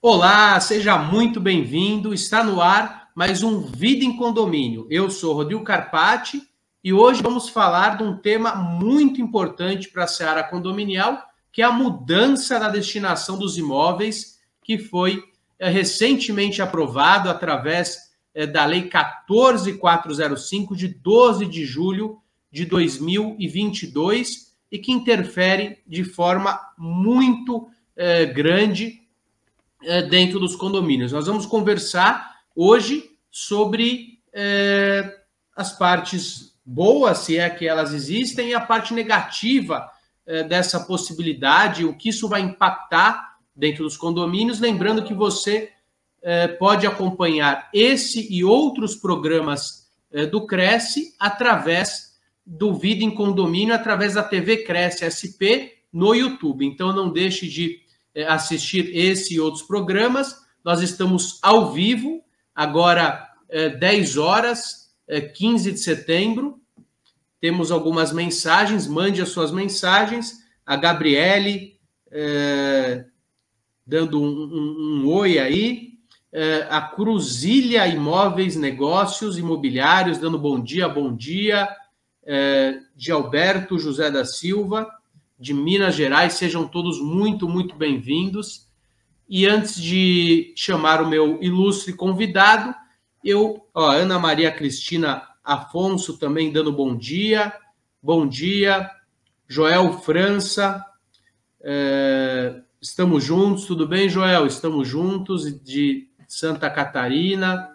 Olá, seja muito bem-vindo. Está no ar mais um Vida em Condomínio. Eu sou Rodrigo Carpati e hoje vamos falar de um tema muito importante para a seara condominial, que é a mudança da destinação dos imóveis, que foi é, recentemente aprovado através é, da Lei 14405 de 12 de julho de 2022 e que interfere de forma muito é, grande é, dentro dos condomínios. Nós vamos conversar hoje sobre é, as partes boas, se é que elas existem, e a parte negativa é, dessa possibilidade, o que isso vai impactar dentro dos condomínios. Lembrando que você é, pode acompanhar esse e outros programas é, do Cresce através do Vida em Condomínio, através da TV Cresce SP no YouTube. Então não deixe de assistir esse e outros programas. Nós estamos ao vivo, agora é, 10 horas, é, 15 de setembro. Temos algumas mensagens, mande as suas mensagens. A Gabriele é, dando um, um, um, oi aí. É, a Cruzilha Imóveis Negócios Imobiliários dando bom dia, bom dia. É, de Alberto José da Silva de Minas Gerais. Sejam todos muito, muito bem-vindos. E antes de chamar o meu ilustre convidado, eu, ó, Ana Maria Cristina Afonso também dando bom dia. Bom dia. Joel França. É, estamos juntos, tudo bem, Joel? Estamos juntos de Santa Catarina.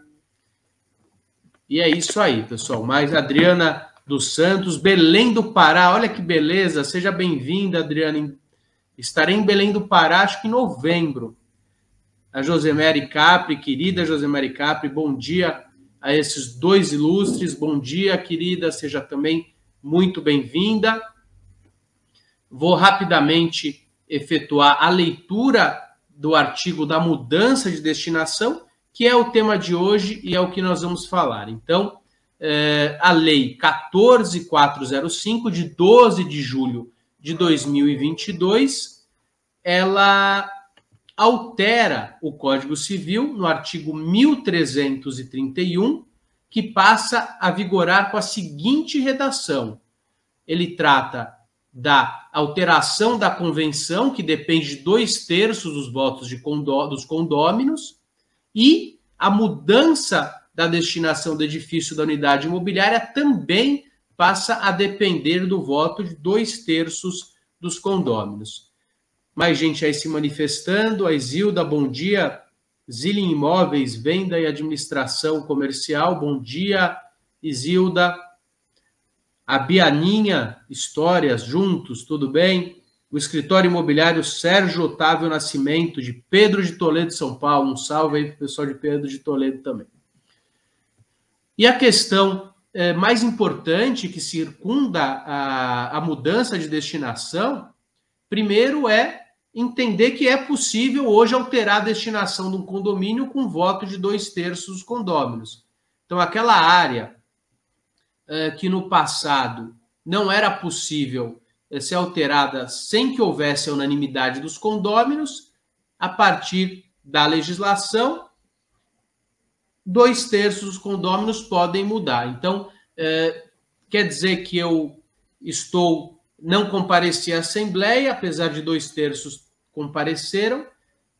E é isso aí, pessoal. Mais Adriana dos Santos, Belém do Pará. Olha que beleza, seja bem-vinda, Adriana. Estarei em Belém do Pará, acho que em novembro. A Josemary Capri, querida Josemary Capri, bom dia a esses dois ilustres. Bom dia, querida, seja também muito bem-vinda. Vou rapidamente efetuar a leitura do artigo da mudança de destinação, que é o tema de hoje e é o que nós vamos falar. Então, a Lei 14405, de 12 de julho de 2022, ela altera o Código Civil no artigo 1331, que passa a vigorar com a seguinte redação: ele trata da alteração da convenção, que depende de dois terços dos votos de condó, dos condôminos, e a mudança da destinação do edifício da unidade imobiliária também passa a depender do voto de dois terços dos condôminos. Mais gente aí se manifestando. A Isilda, bom dia. Zilin Imóveis, venda e administração comercial, bom dia. Isilda. A Bianinha, histórias juntos, tudo bem? O escritório imobiliário Sérgio Otávio Nascimento, de Pedro de Toledo, São Paulo. Um salve aí para o pessoal de Pedro de Toledo também. E a questão é, mais importante que circunda a, a mudança de destinação, primeiro é entender que é possível hoje alterar a destinação de um condomínio com voto de dois terços dos condôminos. Então, aquela área é, que no passado não era possível é, ser alterada sem que houvesse a unanimidade dos condôminos, a partir da legislação, dois terços dos condôminos podem mudar. Então, é, quer dizer que eu estou, não compareci à Assembleia, apesar de dois terços compareceram,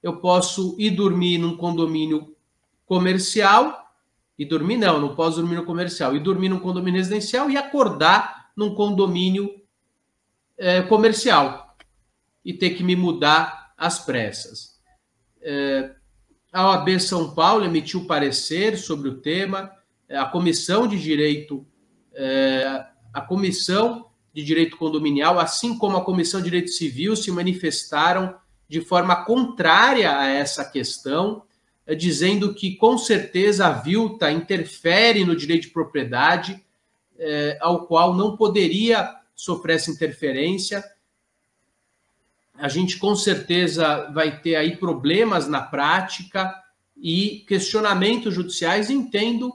eu posso ir dormir num condomínio comercial, e dormir não, não posso dormir no comercial, e dormir num condomínio residencial e acordar num condomínio é, comercial e ter que me mudar às pressas. É, a OAB São Paulo emitiu parecer sobre o tema, é, a Comissão de Direito, é, a Comissão de Direito Condominial, assim como a Comissão de Direito Civil, se manifestaram de forma contrária a essa questão, é, dizendo que com certeza a vilta interfere no direito de propriedade, ao qual não poderia sofrer essa interferência, a gente com certeza vai ter aí problemas na prática e questionamentos judiciais. Entendo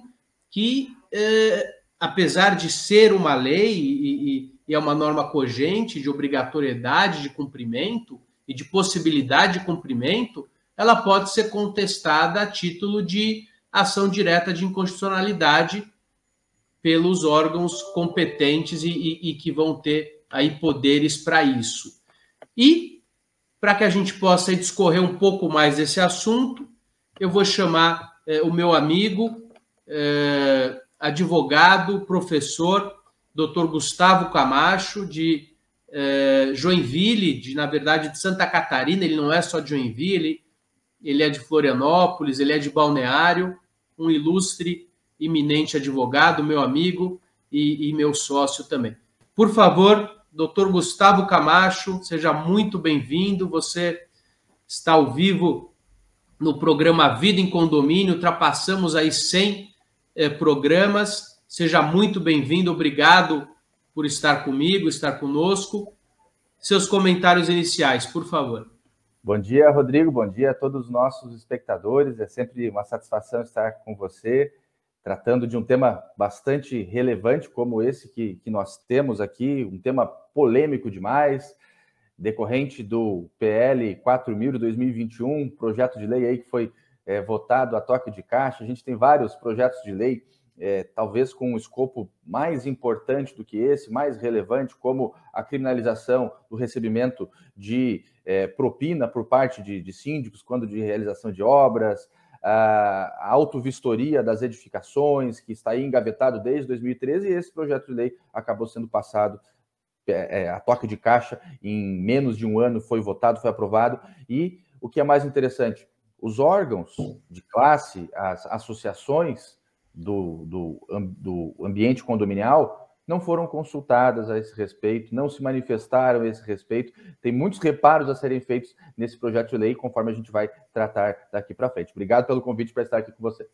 que, eh, apesar de ser uma lei e, e, é uma norma cogente de obrigatoriedade de cumprimento e de possibilidade de cumprimento, ela pode ser contestada a título de ação direta de inconstitucionalidade pelos órgãos competentes e, e, e que vão ter aí poderes para isso. E para que a gente possa discorrer um pouco mais desse assunto, eu vou chamar é, o meu amigo, é, advogado, professor, doutor Gustavo Camacho, de é, Joinville, de, na verdade, de Santa Catarina, ele não é só de Joinville, ele é de Florianópolis, ele é de Balneário, um ilustre, iminente advogado, meu amigo e, e meu sócio também. Por favor, doutor Gustavo Camacho, seja muito bem-vindo. Você está ao vivo no programa Vida em Condomínio, ultrapassamos aí 100 eh, programas. Seja muito bem-vindo, obrigado por estar comigo, estar conosco. Seus comentários iniciais, por favor. Bom dia, Rodrigo. Bom dia a todos os nossos espectadores. É sempre uma satisfação estar com você, tratando de um tema bastante relevante como esse que, que nós temos aqui, um tema polêmico demais, decorrente do PL 4000 de 2021, projeto de lei aí que foi é, votado a toque de caixa. A gente tem vários projetos de lei é, talvez com um escopo mais importante do que esse, mais relevante, como a criminalização do recebimento de é, propina por parte de, de, síndicos quando de realização de obras, a autovistoria das edificações, que está aí engavetado desde 2013, e esse projeto de lei acabou sendo passado é, é, a toque de caixa em menos de um ano, foi votado, foi aprovado, e o que é mais interessante, os órgãos de classe, as associações, do, do, do ambiente condominial não foram consultadas a esse respeito, não se manifestaram a esse respeito. Tem muitos reparos a serem feitos nesse projeto de lei, conforme a gente vai tratar daqui para frente. Obrigado pelo convite para estar aqui com você.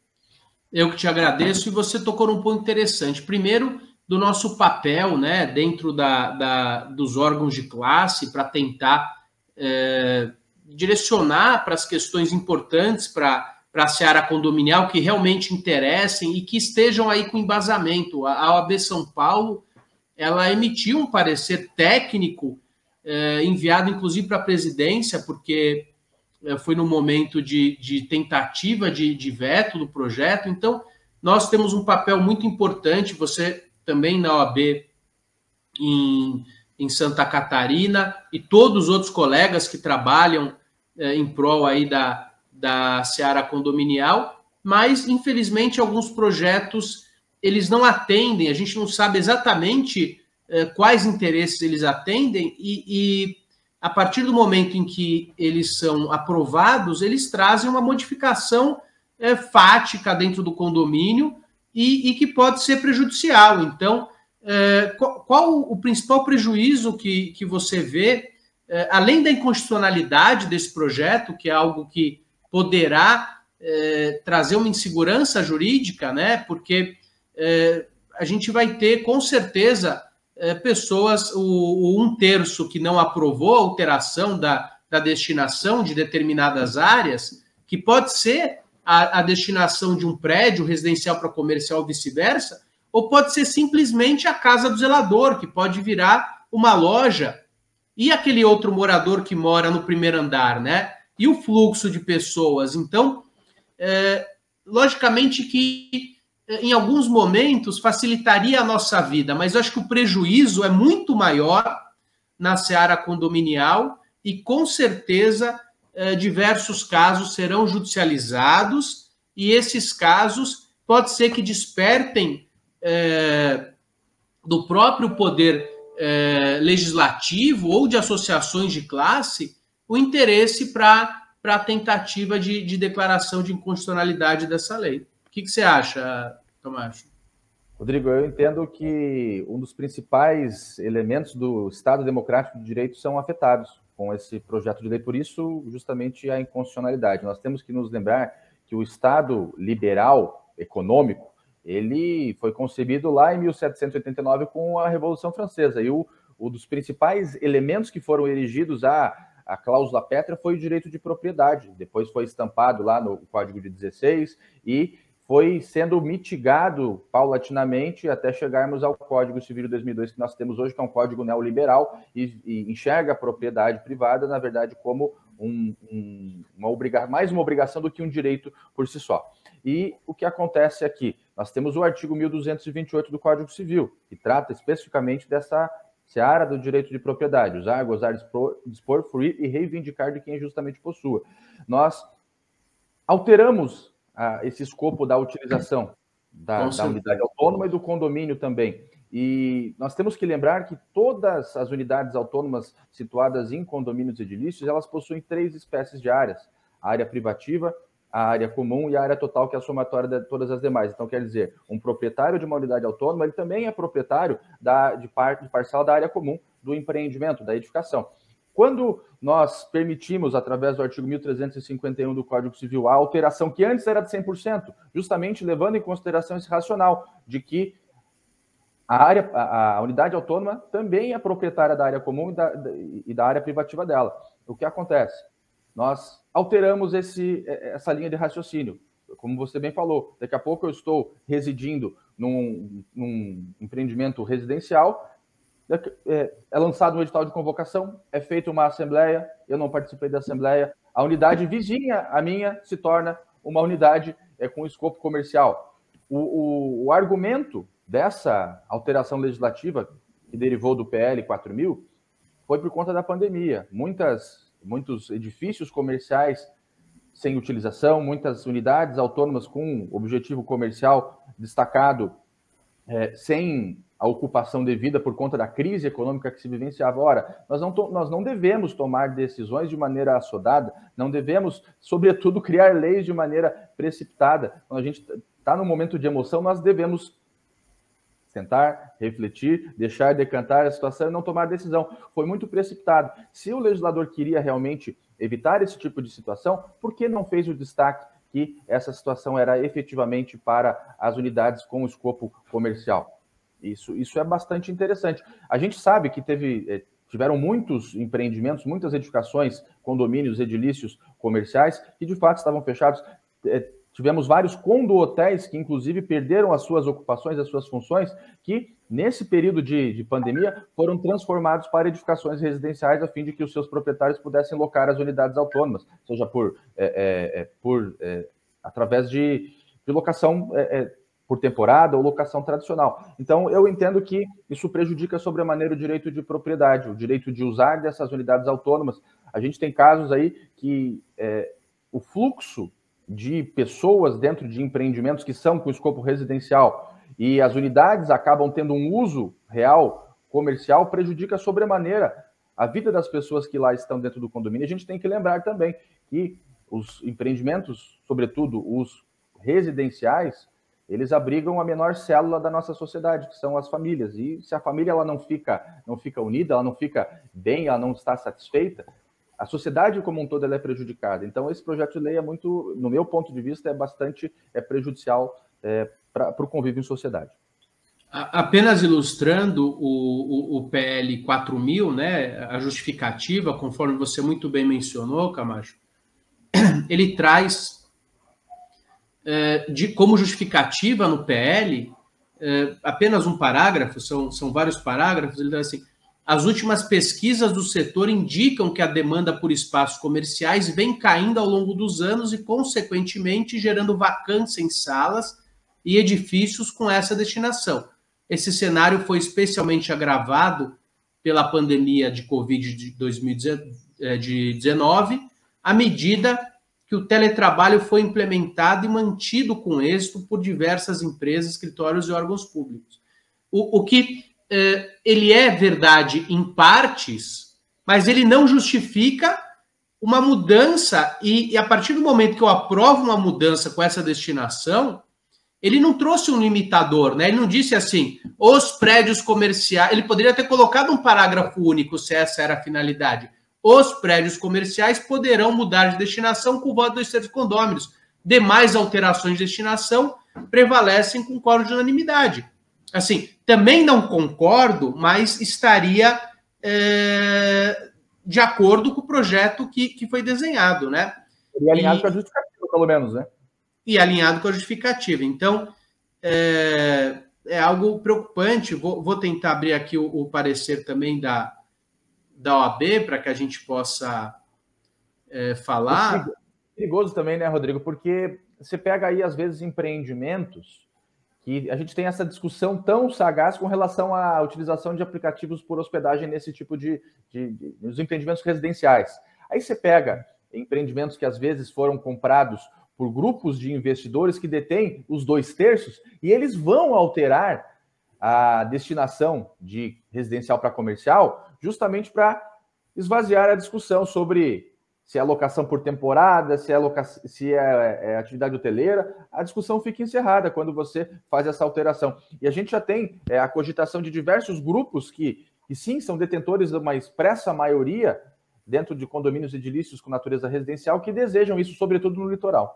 Eu que te agradeço e você tocou num ponto interessante. Primeiro, do nosso papel né, dentro da, da dos órgãos de classe para tentar é, direcionar para as questões importantes para para a seara condominial que realmente interessem e que estejam aí com embasamento. A OAB São Paulo ela emitiu um parecer técnico eh, enviado inclusive para a presidência, porque eh, foi no momento de, de tentativa de, de, veto do projeto. Então, nós temos um papel muito importante, você também na OAB em, em Santa Catarina e todos os outros colegas que trabalham eh, em prol aí da, da Seara Condominial, mas infelizmente alguns projetos eles não atendem, a gente não sabe exatamente eh, quais interesses eles atendem e, e, a partir do momento em que eles são aprovados, eles trazem uma modificação eh, fática dentro do condomínio e, e, que pode ser prejudicial. Então, eh, qual, qual, o principal prejuízo que, que você vê, eh, além da inconstitucionalidade desse projeto, que é algo que poderá é, trazer uma insegurança jurídica, né? Porque é, a gente vai ter, com certeza, é, pessoas, o, o, um terço que não aprovou a alteração da, da destinação de determinadas áreas, que pode ser a, a destinação de um prédio residencial para comercial ou vice-versa, ou pode ser simplesmente a casa do zelador, que pode virar uma loja, e aquele outro morador que mora no primeiro andar, né? E o fluxo de pessoas. Então, é, logicamente que é, em alguns momentos facilitaria a nossa vida, mas eu acho que o prejuízo é muito maior na seara condominial e com certeza é, diversos casos serão judicializados e esses casos pode ser que despertem é, do próprio poder legislativo ou de associações de classe o interesse para a tentativa de, de, declaração de inconstitucionalidade dessa lei. O que, que você acha, Tomás? Rodrigo, eu entendo que um dos principais elementos do Estado Democrático de Direito são afetados com esse projeto de lei, por isso, justamente a inconstitucionalidade. Nós temos que nos lembrar que o Estado liberal econômico, ele foi concebido lá em 1789 com a Revolução Francesa, e o, um dos principais elementos que foram erigidos a a cláusula pétrea foi o direito de propriedade, depois foi estampado lá no Código de 16 e foi sendo mitigado paulatinamente até chegarmos ao Código Civil de 2002 que nós temos hoje, que é um código neoliberal e, e enxerga a propriedade privada, na verdade, como um, um, uma obriga mais uma obrigação do que um direito por si só. E o que acontece aqui? Nós temos o artigo 1228 do Código Civil, que trata especificamente dessa seara do direito de propriedade, usar, gozar, dispor, dispor, fruir e reivindicar de quem justamente possua. Nós alteramos ah, esse escopo da utilização da, da unidade autônoma e do condomínio também. E nós temos que lembrar que todas as unidades autônomas situadas em condomínios edilícios, elas possuem três espécies de áreas: a área privativa, a área comum e a área total, que é a somatória de todas as demais. Então, quer dizer, um proprietário de uma unidade autônoma, ele também é proprietário da, de, par, de parcela da área comum do empreendimento, da edificação. Quando nós permitimos, através do artigo 1351 do Código Civil, a alteração que antes era de 100%, justamente levando em consideração esse racional de que a, área, a, a, unidade autônoma também é proprietária da área comum e da, e da área privativa dela. O que acontece? Nós alteramos esse, essa linha de raciocínio. Como você bem falou, daqui a pouco eu estou residindo num, num empreendimento residencial, é, é lançado um edital de convocação, é feita uma assembleia, eu não participei da assembleia, a unidade vizinha a minha se torna uma unidade é, com escopo comercial. O, o, o argumento dessa alteração legislativa que derivou do PL 4000 foi por conta da pandemia. Muitas, muitos edifícios comerciais sem utilização, muitas unidades autônomas com objetivo comercial destacado é, sem a ocupação devida por conta da crise econômica que se vivenciava. Ora, nós não, nós não devemos tomar decisões de maneira assodada, não devemos, sobretudo, criar leis de maneira precipitada. Quando a gente está no momento de emoção, nós devemos sentar, refletir, deixar decantar a situação e não tomar decisão. Foi muito precipitado. Se o legislador queria realmente evitar esse tipo de situação, por que não fez o destaque que essa situação era efetivamente para as unidades com escopo comercial? Isso, isso é bastante interessante. A gente sabe que teve, eh, tiveram muitos empreendimentos, muitas edificações, condomínios, edilícios comerciais que de fato estavam fechados. Tivemos vários condo-hotéis que, inclusive, perderam as suas ocupações, as suas funções, que, nesse período de, de, pandemia, foram transformados para edificações residenciais, a fim de que os seus proprietários pudessem locar as unidades autônomas, seja por, é, é, é por é, através de, de locação é, é, por temporada ou locação tradicional. Então, eu entendo que isso prejudica sobremaneira o direito de propriedade, o direito de usar dessas unidades autônomas. A gente tem casos aí que o fluxo de pessoas dentro de empreendimentos que são com escopo residencial e as unidades acabam tendo um uso real comercial, prejudica sobremaneira a vida das pessoas que lá estão dentro do condomínio. A gente tem que lembrar também que os empreendimentos, sobretudo os residenciais, eles abrigam a menor célula da nossa sociedade, que são as famílias. E se a família ela não fica, não fica unida, ela não fica bem, ela não está satisfeita, a sociedade como um todo é prejudicada. Então, esse projeto de lei é muito, no meu ponto de vista, é bastante é prejudicial é, para o convívio em sociedade. Apenas ilustrando o, o, o, PL 4000, né, a justificativa, conforme você muito bem mencionou, Camacho, ele traz é, de, como justificativa no PL é, apenas um parágrafo, são, são vários parágrafos, ele traz assim, as últimas pesquisas do setor indicam que a demanda por espaços comerciais vem caindo ao longo dos anos e, consequentemente, gerando vacância em salas e edifícios com essa destinação. Esse cenário foi especialmente agravado pela pandemia de Covid de 2019, à medida que o teletrabalho foi implementado e mantido com êxito por diversas empresas, escritórios e órgãos públicos. O, o que ele é verdade em partes, mas ele não justifica uma mudança, e, e, a partir do momento que eu aprovo uma mudança com essa destinação, ele não trouxe um limitador, né? Ele não disse assim, os prédios comerciais. Ele poderia ter colocado um parágrafo único se essa era a finalidade. Os prédios comerciais poderão mudar de destinação com o voto dos seus condôminos. Demais alterações de destinação prevalecem com quórum de unanimidade. Assim, também não concordo, mas estaria é, de acordo com o projeto que, que foi desenhado, né? E alinhado e, com a justificativa, pelo menos, né? E alinhado com a justificativa. Então, é, é algo preocupante. Vou, vou, tentar abrir aqui o, o parecer também da, da OAB para que a gente possa é, falar. É perigoso também, né, Rodrigo? Porque você pega aí, às vezes, empreendimentos que a gente tem essa discussão tão sagaz com relação à utilização de aplicativos por hospedagem nesse tipo de, de, de nos empreendimentos residenciais. Aí você pega empreendimentos que às vezes foram comprados por grupos de investidores que detêm os dois terços e eles vão alterar a destinação de residencial para comercial justamente para esvaziar a discussão sobre se é alocação por temporada, se é, locação, se é, é, atividade hoteleira, a discussão fica encerrada quando você faz essa alteração. E a gente já tem é, a cogitação de diversos grupos que, que, sim, são detentores de uma expressa maioria dentro de condomínios edilícios com natureza residencial que desejam isso, sobretudo no litoral.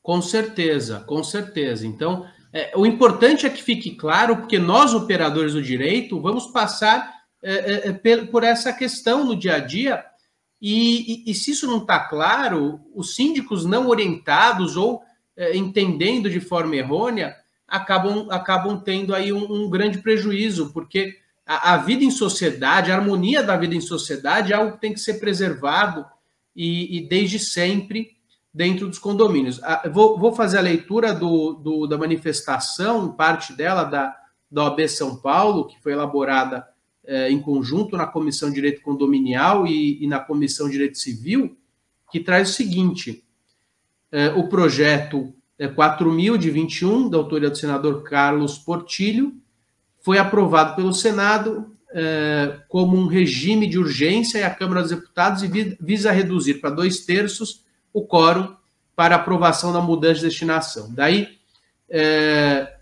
Com certeza, com certeza. Então, é, o importante é que fique claro, porque nós, operadores do direito, vamos passar é, é, por essa questão no dia a dia e, e, e se isso não está claro, os síndicos não orientados ou é, entendendo de forma errônea acabam, acabam tendo aí um, um grande prejuízo, porque a, a, vida em sociedade, a harmonia da vida em sociedade é algo que tem que ser preservado e, e desde sempre dentro dos condomínios. vou, vou, fazer a leitura do, do, da manifestação, parte dela, da, da OAB São Paulo, que foi elaborada é, em conjunto na Comissão de Direito Condominial e, e, na Comissão de Direito Civil, que traz o seguinte: é, o projeto é, 4.000 de 21, da autoria do senador Carlos Portilho, foi aprovado pelo Senado é, como um regime de urgência e a Câmara dos Deputados e visa reduzir para dois terços o quórum para aprovação da mudança de destinação. Daí é,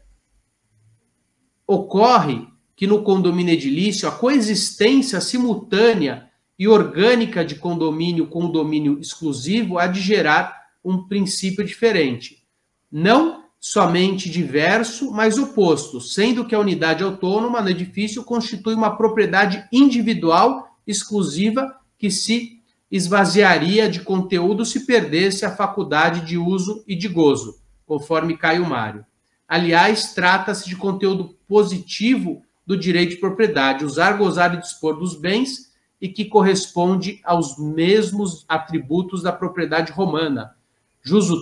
ocorre que no condomínio edilício a coexistência simultânea e orgânica de condomínio com domínio exclusivo há de gerar um princípio diferente. Não somente diverso, mas oposto, sendo que a unidade autônoma no edifício constitui uma propriedade individual exclusiva que se esvaziaria de conteúdo se perdesse a faculdade de uso e de gozo, conforme Caio Mário. Aliás, trata-se de conteúdo positivo do direito de propriedade, usar, gozar e dispor dos bens e que corresponde aos mesmos atributos da propriedade romana,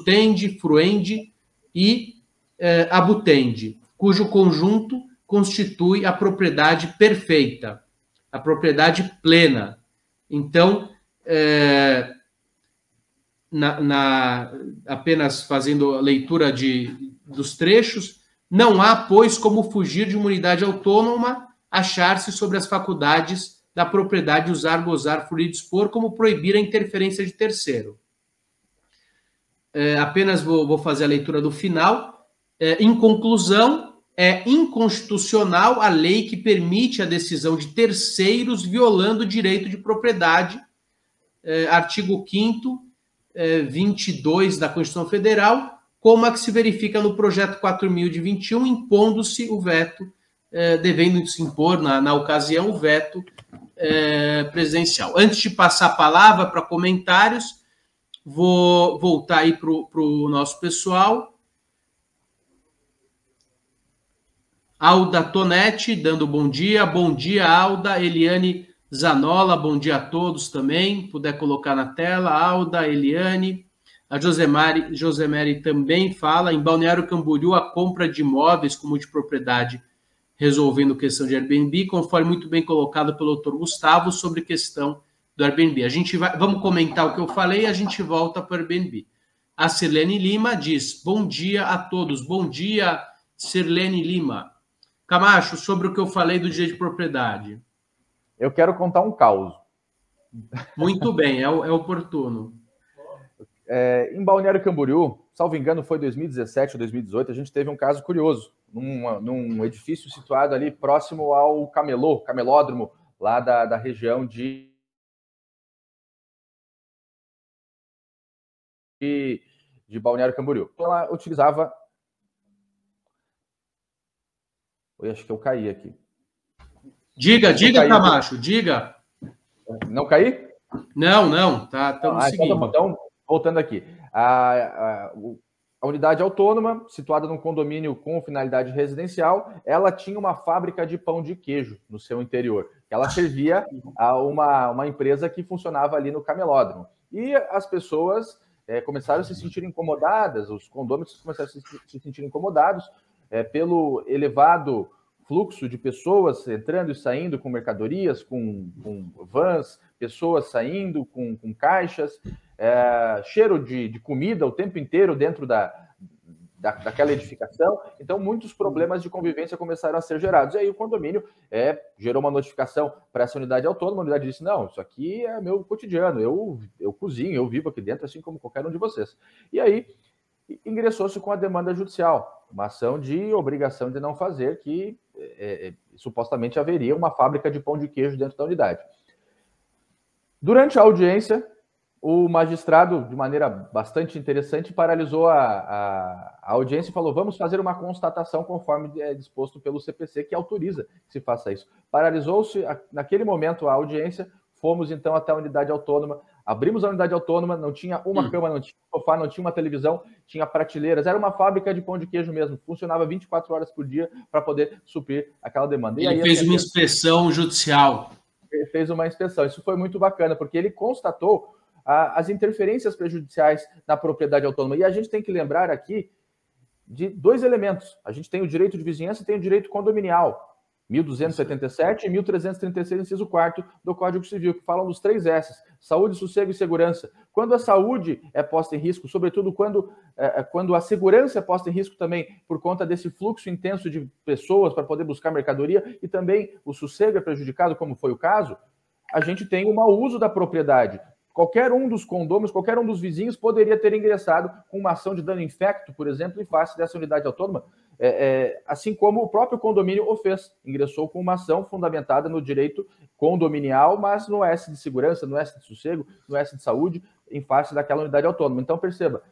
tende, fruendi e eh, abutendi, cujo conjunto constitui a propriedade perfeita, a propriedade plena. Então, eh, na, na, apenas fazendo a leitura de, dos trechos, não há, pois, como fugir de uma unidade autônoma, achar-se sobre as faculdades da propriedade usar, gozar, fruir, dispor, como proibir a interferência de terceiro. É, apenas vou, vou, fazer a leitura do final. É, em conclusão, é inconstitucional a lei que permite a decisão de terceiros violando o direito de propriedade. É, artigo 5 é, 22 da Constituição Federal, como a que se verifica no projeto 4021, impondo-se o veto, eh, devendo se impor, na, na ocasião, o veto eh, presidencial. Antes de passar a palavra para comentários, vou voltar aí para o nosso pessoal. Alda Tonetti, dando bom dia. Bom dia, Alda. Eliane Zanola, bom dia a todos também. Puder colocar na tela. Alda, Eliane. A Josemari, também fala em Balneário Camboriú a compra de imóveis com multipropriedade resolvendo questão de Airbnb, conforme muito bem colocado pelo doutor Gustavo sobre questão do Airbnb. A gente vai, vamos comentar o que eu falei e a gente volta para o Airbnb. A Sirlene Lima diz: Bom dia a todos. Bom dia, Sirlene Lima. Camacho, sobre o que eu falei do dia de propriedade. Eu quero contar um caos. Muito bem, é, é oportuno. É, em Balneário Camboriú, salvo engano, foi 2017 ou 2018, a gente teve um caso curioso, num, num edifício situado ali próximo ao camelô, camelódromo, lá da, da região de, de, de Balneário Camboriú. Ela utilizava. Eu acho que eu caí aqui. Diga, diga, Camacho, diga. Não caí? Não, não, tá, estamos ah, então tá seguindo. Então, então voltando aqui, a, a, a, unidade autônoma, situada num condomínio com finalidade residencial, ela tinha uma fábrica de pão de queijo no seu interior. Ela servia a uma, uma empresa que funcionava ali no camelódromo. E as pessoas é, começaram a se sentir incomodadas, os condôminos começaram a se, se sentir incomodados é, pelo elevado fluxo de pessoas entrando e saindo com mercadorias, com, com vans, pessoas saindo com, com caixas, é, cheiro de, de, comida o tempo inteiro dentro da, da, daquela edificação. Então, muitos problemas de convivência começaram a ser gerados. E aí, o condomínio é, gerou uma notificação para essa unidade autônoma. A unidade disse: Não, isso aqui é meu cotidiano, eu, eu cozinho, eu vivo aqui dentro, assim como qualquer um de vocês. E aí, ingressou-se com a demanda judicial, uma ação de obrigação de não fazer, que é, é, supostamente haveria uma fábrica de pão de queijo dentro da unidade. Durante a audiência, o magistrado, de maneira bastante interessante, paralisou a, a, a, audiência e falou: vamos fazer uma constatação conforme é disposto pelo CPC, que autoriza que se faça isso. Paralisou-se, naquele momento, a audiência, fomos então até a unidade autônoma, abrimos a unidade autônoma, não tinha uma hum. cama, não tinha sofá, não tinha uma televisão, tinha prateleiras, era uma fábrica de pão de queijo mesmo, funcionava 24 horas por dia para poder suprir aquela demanda. E ele aí, fez uma inspeção judicial. Ele fez uma inspeção, isso foi muito bacana, porque ele constatou as interferências prejudiciais na propriedade autônoma. E a gente tem que lembrar aqui de dois elementos. A gente tem o direito de vizinhança e tem o direito condominial. 1277 e 1336, inciso 4 do Código Civil, que falam dos três S: saúde, sossego e segurança. Quando a saúde é posta em risco, sobretudo quando, é, é quando a segurança é posta em risco também por conta desse fluxo intenso de pessoas para poder buscar mercadoria e também o sossego é prejudicado, como foi o caso, a gente tem o mau uso da propriedade. Qualquer um dos condôminos, qualquer um dos vizinhos poderia ter ingressado com uma ação de dano infecto, por exemplo, em face dessa unidade autônoma, é, é, assim como o próprio condomínio o fez. Ingressou com uma ação fundamentada no direito condominial, mas no S de segurança, no S de sossego, no S de saúde, em face daquela unidade autônoma. Então, perceba,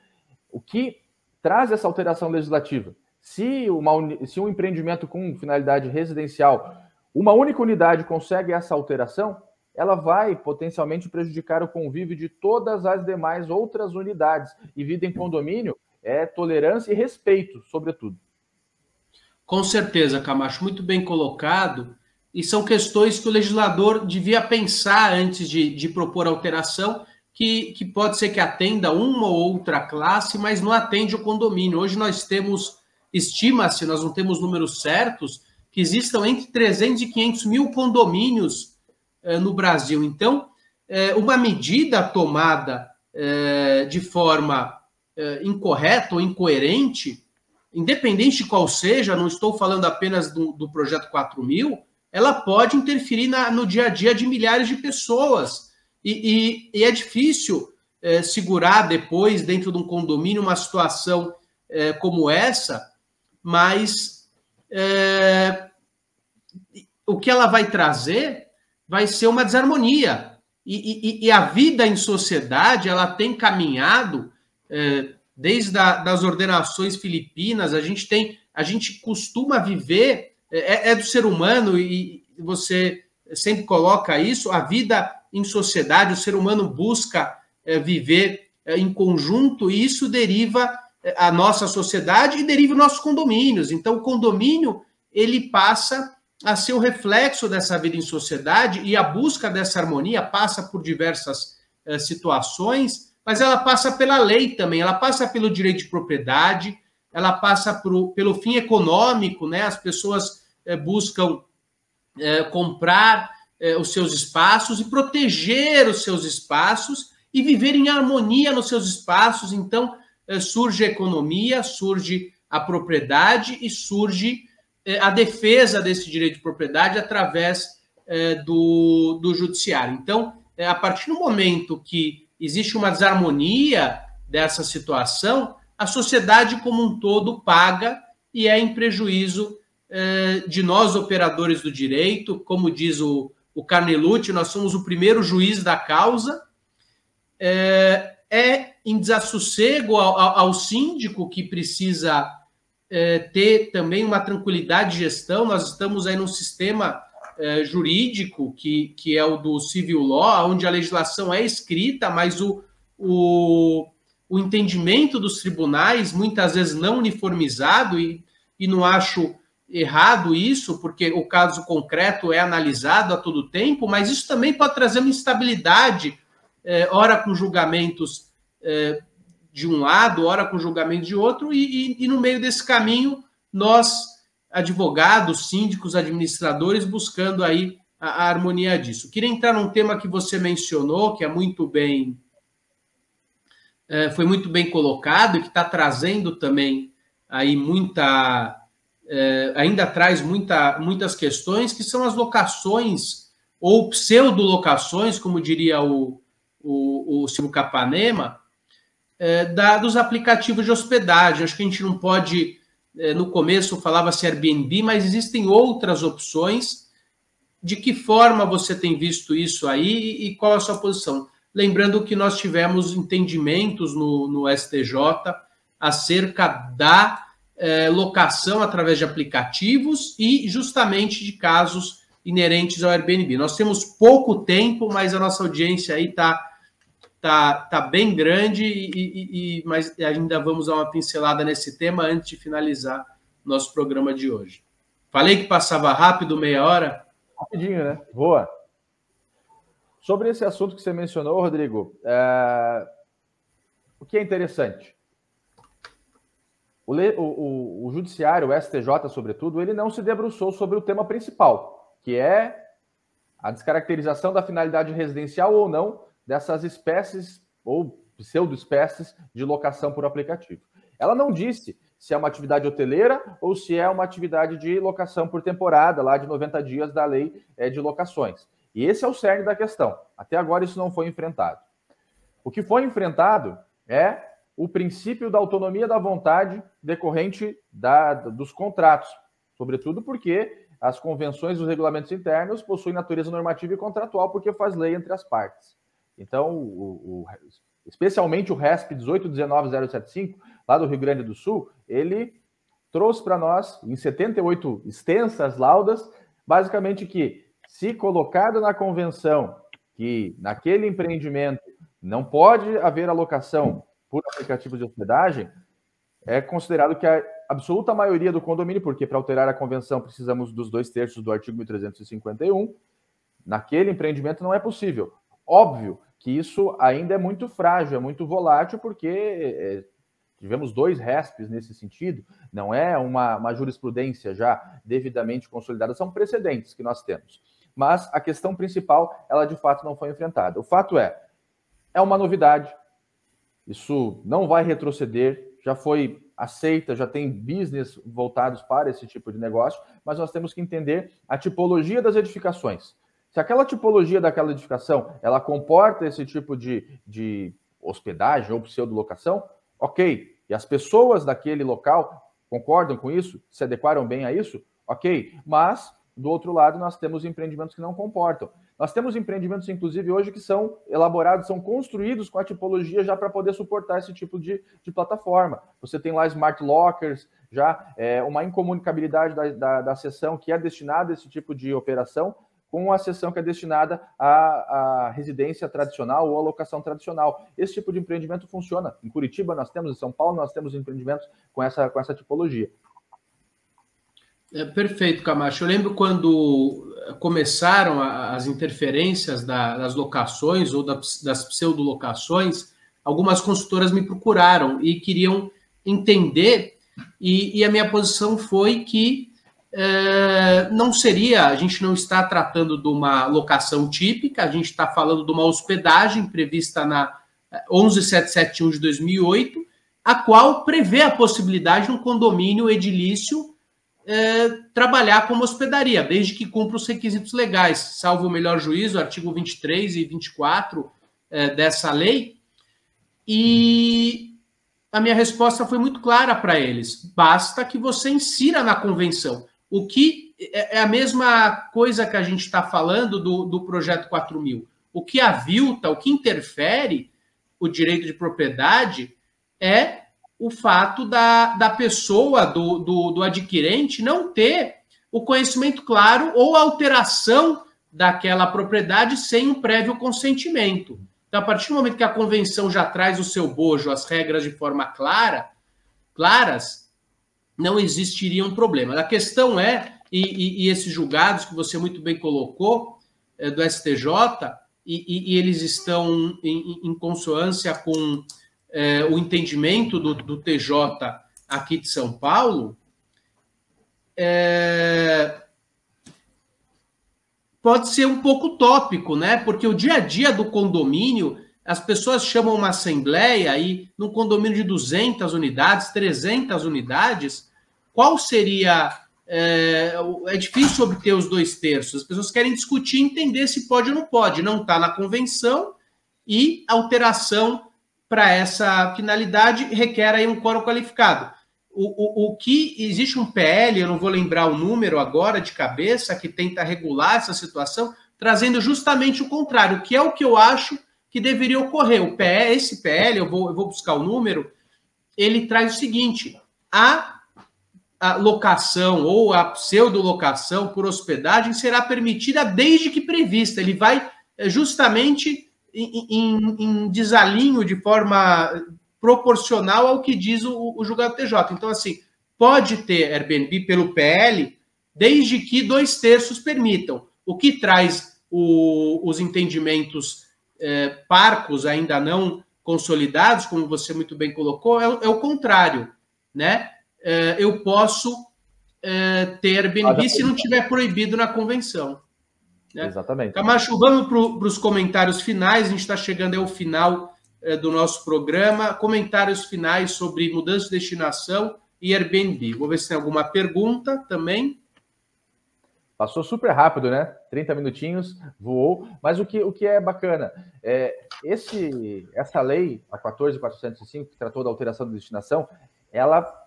o que traz essa alteração legislativa? Se, uma, se um empreendimento com finalidade residencial, uma única unidade consegue essa alteração, ela vai potencialmente prejudicar o convívio de todas as demais outras unidades. E vida em condomínio é tolerância e respeito, sobretudo. Com certeza, Camacho, muito bem colocado. E são questões que o legislador devia pensar antes de, de propor alteração, que, que pode ser que atenda uma ou outra classe, mas não atende o condomínio. Hoje nós temos, estima-se, nós não temos números certos, que existam entre 300 e 500 mil condomínios eh, no Brasil. Então, eh, uma medida tomada eh, de forma incorreta ou incoerente, independente de qual seja, não estou falando apenas do, do projeto 4000, ela pode interferir na, no dia a dia de milhares de pessoas. E, e, e é difícil é, segurar depois, dentro de um condomínio, uma situação é, como essa, mas é, o que ela vai trazer vai ser uma desarmonia. E, e, a vida em sociedade ela tem caminhado é, desde a, das ordenações filipinas. A gente tem, a gente costuma viver é, é do ser humano e você sempre coloca isso. A vida em sociedade, o ser humano busca é, viver é, em conjunto e isso deriva é, a nossa sociedade e deriva os nossos condomínios. Então, o condomínio ele passa a ser o reflexo dessa vida em sociedade e a busca dessa harmonia passa por diversas eh, situações, mas ela passa pela lei também, ela passa pelo direito de propriedade, ela passa pelo fim econômico, né? As pessoas eh, buscam eh, comprar os seus espaços e proteger os seus espaços e viver em harmonia nos seus espaços. Então surge a economia, surge a propriedade e surge é, a defesa desse direito de propriedade através é, do, do judiciário. Então, é, a partir do momento que existe uma desarmonia dessa situação, a sociedade como um todo paga e é em prejuízo de nós, operadores do direito, como diz o, o Carnelucci, nós somos o primeiro juiz da causa, é, é em desassossego ao, ao, síndico que precisa é, ter também uma tranquilidade de gestão. Nós estamos aí num sistema é, jurídico que, que é o do civil law, onde a legislação é escrita, mas o, o, o entendimento dos tribunais muitas vezes não uniformizado e, e não acho errado isso, porque o caso concreto é analisado a todo tempo, mas isso também pode trazer uma instabilidade, é, ora com julgamentos é, de um lado, ora com julgamentos de outro, e, e, e no meio desse caminho, nós, advogados, síndicos, administradores, buscando aí a, a harmonia disso. Queria entrar num tema que você mencionou, que é muito bem. É, foi muito bem colocado e que está trazendo também aí muita é, ainda traz muita, muitas questões, que são as locações, ou pseudo-locações, como diria o, o, o Silvio Capanema, é, da, dos aplicativos de hospedagem. Acho que a gente não pode, no começo falava-se Airbnb, mas existem outras opções. De que forma você tem visto isso aí e qual a sua posição? Lembrando que nós tivemos entendimentos no, no STJ acerca da é, locação através de aplicativos e justamente de casos inerentes ao Airbnb. Nós temos pouco tempo, mas a nossa audiência aí está tá, tá bem grande, e, e, e, mas ainda vamos dar uma pincelada nesse tema antes de finalizar nosso programa de hoje. Falei que passava rápido, meia hora? Rapidinho, né? Boa. Sobre esse assunto que você mencionou, Rodrigo, é... o que é interessante? O, o, o, judiciário, o STJ, sobretudo, ele não se debruçou sobre o tema principal, que é a descaracterização da finalidade residencial ou não dessas espécies ou pseudo-espécies de locação por aplicativo. Ela não disse se é uma atividade hoteleira ou se é uma atividade de locação por temporada, lá de 90 dias da lei é, de locações. E esse é o cerne da questão. Até agora isso não foi enfrentado. O que foi enfrentado é o princípio da autonomia da vontade decorrente da, dos contratos, sobretudo porque as convenções e os regulamentos internos possuem natureza normativa e contratual, porque faz lei entre as partes. Então, o, o, especialmente o RESP 1819075, lá do Rio Grande do Sul, ele trouxe para nós, em 78 extensas laudas, basicamente que, se colocado na convenção que naquele empreendimento não pode haver alocação por aplicativos de hospedagem, é considerado que a absoluta maioria do condomínio, porque para alterar a convenção precisamos dos dois terços do artigo 1351, naquele empreendimento não é possível. Óbvio que isso ainda é muito frágil, é muito volátil, porque é, tivemos dois RESPs nesse sentido, não é uma, uma jurisprudência já devidamente consolidada, são precedentes que nós temos. Mas a questão principal, ela de fato não foi enfrentada. O fato é, é uma novidade, isso não vai retroceder, já foi aceita, já tem business voltados para esse tipo de negócio, mas nós temos que entender a tipologia das edificações. Se aquela tipologia daquela edificação ela comporta esse tipo de, de hospedagem ou pseudo-locação, ok. E as pessoas daquele local concordam com isso, se adequaram bem a isso, ok. Mas, do outro lado, nós temos empreendimentos que não comportam. Nós temos empreendimentos, inclusive, hoje que são elaborados, são construídos com a tipologia já para poder suportar esse tipo de, de, plataforma. Você tem lá smart lockers, já é, uma incomunicabilidade da, da, da sessão que é destinada a esse tipo de operação, com a sessão que é destinada à, à residência tradicional ou à locação tradicional. Esse tipo de empreendimento funciona. Em Curitiba nós temos, em São Paulo nós temos empreendimentos com essa, com essa tipologia. É, perfeito, Camacho. Eu lembro quando começaram as interferências das locações ou das pseudo-locações, algumas consultoras me procuraram e queriam entender, e a minha posição foi que é, não seria, a gente não está tratando de uma locação típica, a gente está falando de uma hospedagem prevista na 11771 de 2008, a qual prevê a possibilidade de um condomínio edilício é, trabalhar como hospedaria, desde que cumpra os requisitos legais, salvo o melhor juízo, artigo 23 e 24 é, dessa lei. E a minha resposta foi muito clara para eles: basta que você insira na convenção. O que é, é a mesma coisa que a gente está falando do, do projeto 4000. O que avilta, o que interfere o direito de propriedade é o fato da, da pessoa, do, do, do adquirente, não ter o conhecimento claro ou alteração daquela propriedade sem um prévio consentimento. Então, a partir do momento que a convenção já traz o seu bojo, as regras de forma clara, claras, não existiria um problema. A questão é, e, e, e esses julgados que você muito bem colocou, é, do STJ, e, e, eles estão em, em consoância com é, o entendimento do, do, TJ aqui de São Paulo, é, pode ser um pouco tópico, né? Porque o dia a dia do condomínio, as pessoas chamam uma assembleia e num condomínio de 200 unidades, 300 unidades, qual seria é, é, difícil obter os dois terços. As pessoas querem discutir, entender se pode ou não pode. Não está na convenção e alteração para essa finalidade requer aí um quórum qualificado. O, o, o que existe um PL, eu não vou lembrar o número agora de cabeça, que tenta regular essa situação, trazendo justamente o contrário, que é o que eu acho que deveria ocorrer. O PL, esse PL, eu vou, eu vou buscar o número, ele traz o seguinte: a a locação ou a pseudo-locação por hospedagem será permitida desde que prevista. Ele vai eh, justamente em, em, em desalinho de forma proporcional ao que diz o, o julgado TJ. Então, assim, pode ter Airbnb pelo PL, desde que dois terços permitam. O que traz o, os entendimentos eh, parcos, ainda não consolidados, como você muito bem colocou, é, é o contrário, né? É, eu posso é, ter Airbnb se não tiver proibido na convenção. Né? Exatamente. Camacho, vamos para os comentários finais. A gente está chegando ao final é, do nosso programa. Comentários finais sobre mudança de destinação e Airbnb. Vou ver se tem alguma pergunta também. Passou super rápido, né? 30 minutinhos, voou. Mas o que, o que é bacana, é, esse, essa lei, a 14.405, que tratou da alteração de destinação, ela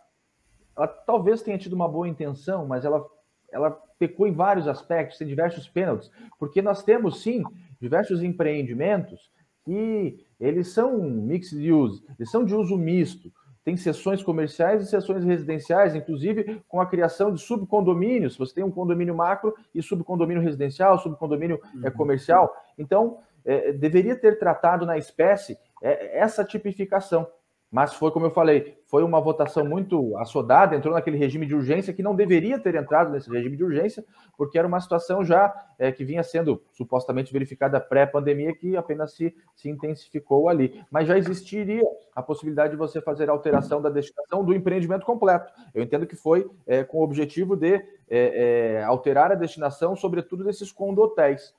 ela talvez tenha tido uma boa intenção, mas ela, ela pecou em vários aspectos, tem diversos pênaltis, porque nós temos sim diversos empreendimentos que eles são mixed use, eles são de uso misto. Tem sessões comerciais e sessões residenciais, inclusive com a criação de subcondomínios. Você tem um condomínio macro e subcondomínio residencial, subcondomínio é, uhum. comercial. Então, é, deveria ter tratado na espécie é, essa tipificação. Mas foi como eu falei, foi uma votação muito assodada, entrou naquele regime de urgência que não deveria ter entrado nesse regime de urgência, porque era uma situação já é, que vinha sendo supostamente verificada pré-pandemia, que apenas se, se intensificou ali. Mas já existiria a possibilidade de você fazer alteração da destinação do empreendimento completo. Eu entendo que foi é, com o objetivo de é, é alterar a destinação, sobretudo desses condotéis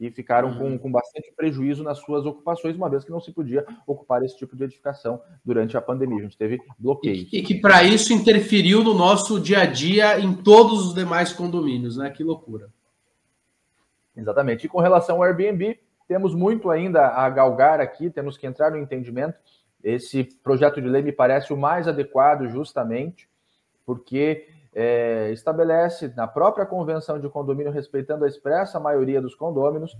e ficaram uhum. com, com bastante prejuízo nas suas ocupações, uma vez que não se podia ocupar esse tipo de edificação durante a pandemia. A gente teve bloqueios. E, e que para isso interferiu no nosso dia a dia em todos os demais condomínios, né? Que loucura. Exatamente. E com relação ao Airbnb, temos muito ainda a galgar aqui, temos que entrar no entendimento. Esse projeto de lei me parece o mais adequado, justamente, porque é, estabelece na própria convenção de condomínio, respeitando a expressa maioria dos condôminos,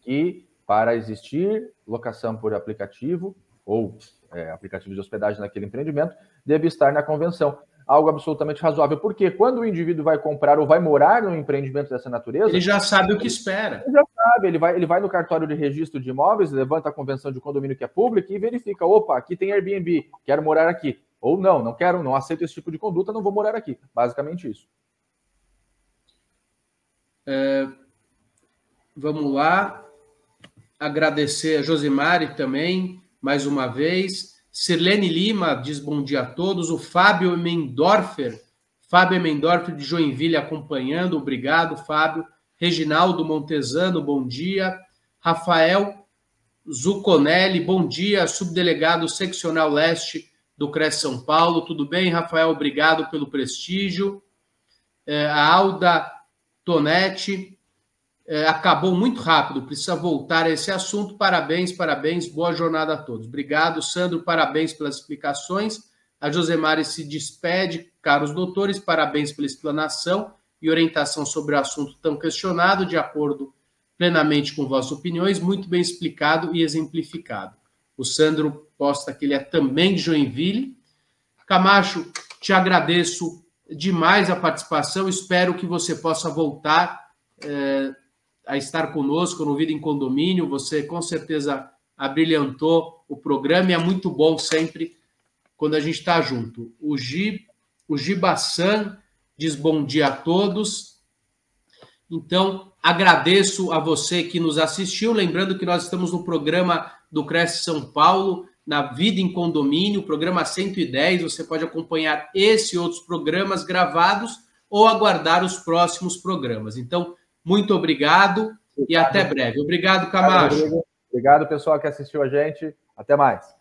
que para existir locação por aplicativo ou é, aplicativo de hospedagem naquele empreendimento, deve estar na convenção. Algo absolutamente razoável, porque quando o indivíduo vai comprar ou vai morar num empreendimento dessa natureza. Ele já sabe o que espera. Ele já sabe, ele vai, ele vai no cartório de registro de imóveis, levanta a convenção de condomínio que é pública e verifica: opa, aqui tem Airbnb, quero morar aqui. Ou não, não quero, não aceito esse tipo de conduta, não vou morar aqui. Basicamente isso. É, vamos lá. Agradecer a Josimari também, mais uma vez. Sirlene Lima diz bom dia a todos. O Fábio Mendorfer, Fábio Mendorfer de Joinville acompanhando. Obrigado, Fábio. Reginaldo Montesano, bom dia. Rafael Zuconelli, bom dia. Subdelegado Seccional Leste do CRES São Paulo. Tudo bem, Rafael? Obrigado pelo prestígio. É, a Alda Tonetti é, acabou muito rápido, precisa voltar a esse assunto. Parabéns, parabéns, boa jornada a todos. Obrigado, Sandro, parabéns pelas explicações. A Josemari se despede, caros doutores, parabéns pela explanação e orientação sobre o assunto tão questionado, de acordo plenamente com vossas opiniões, muito bem explicado e exemplificado. O Sandro posta que ele é também de Joinville. Camacho, te agradeço demais a participação. Espero que você possa voltar é, a estar conosco no Vida em Condomínio. Você com certeza abrilhantou o programa e é muito bom sempre quando a gente está junto. O Gi O Gibassan diz bom dia a todos. Então, agradeço a você que nos assistiu. Lembrando que nós estamos no programa do Cresce São Paulo, na Vida em Condomínio, programa 110. Você pode acompanhar esse e outros programas gravados ou aguardar os próximos programas. Então, muito obrigado e até breve. Obrigado, Camacho. Obrigado, pessoal que assistiu a gente. Até mais.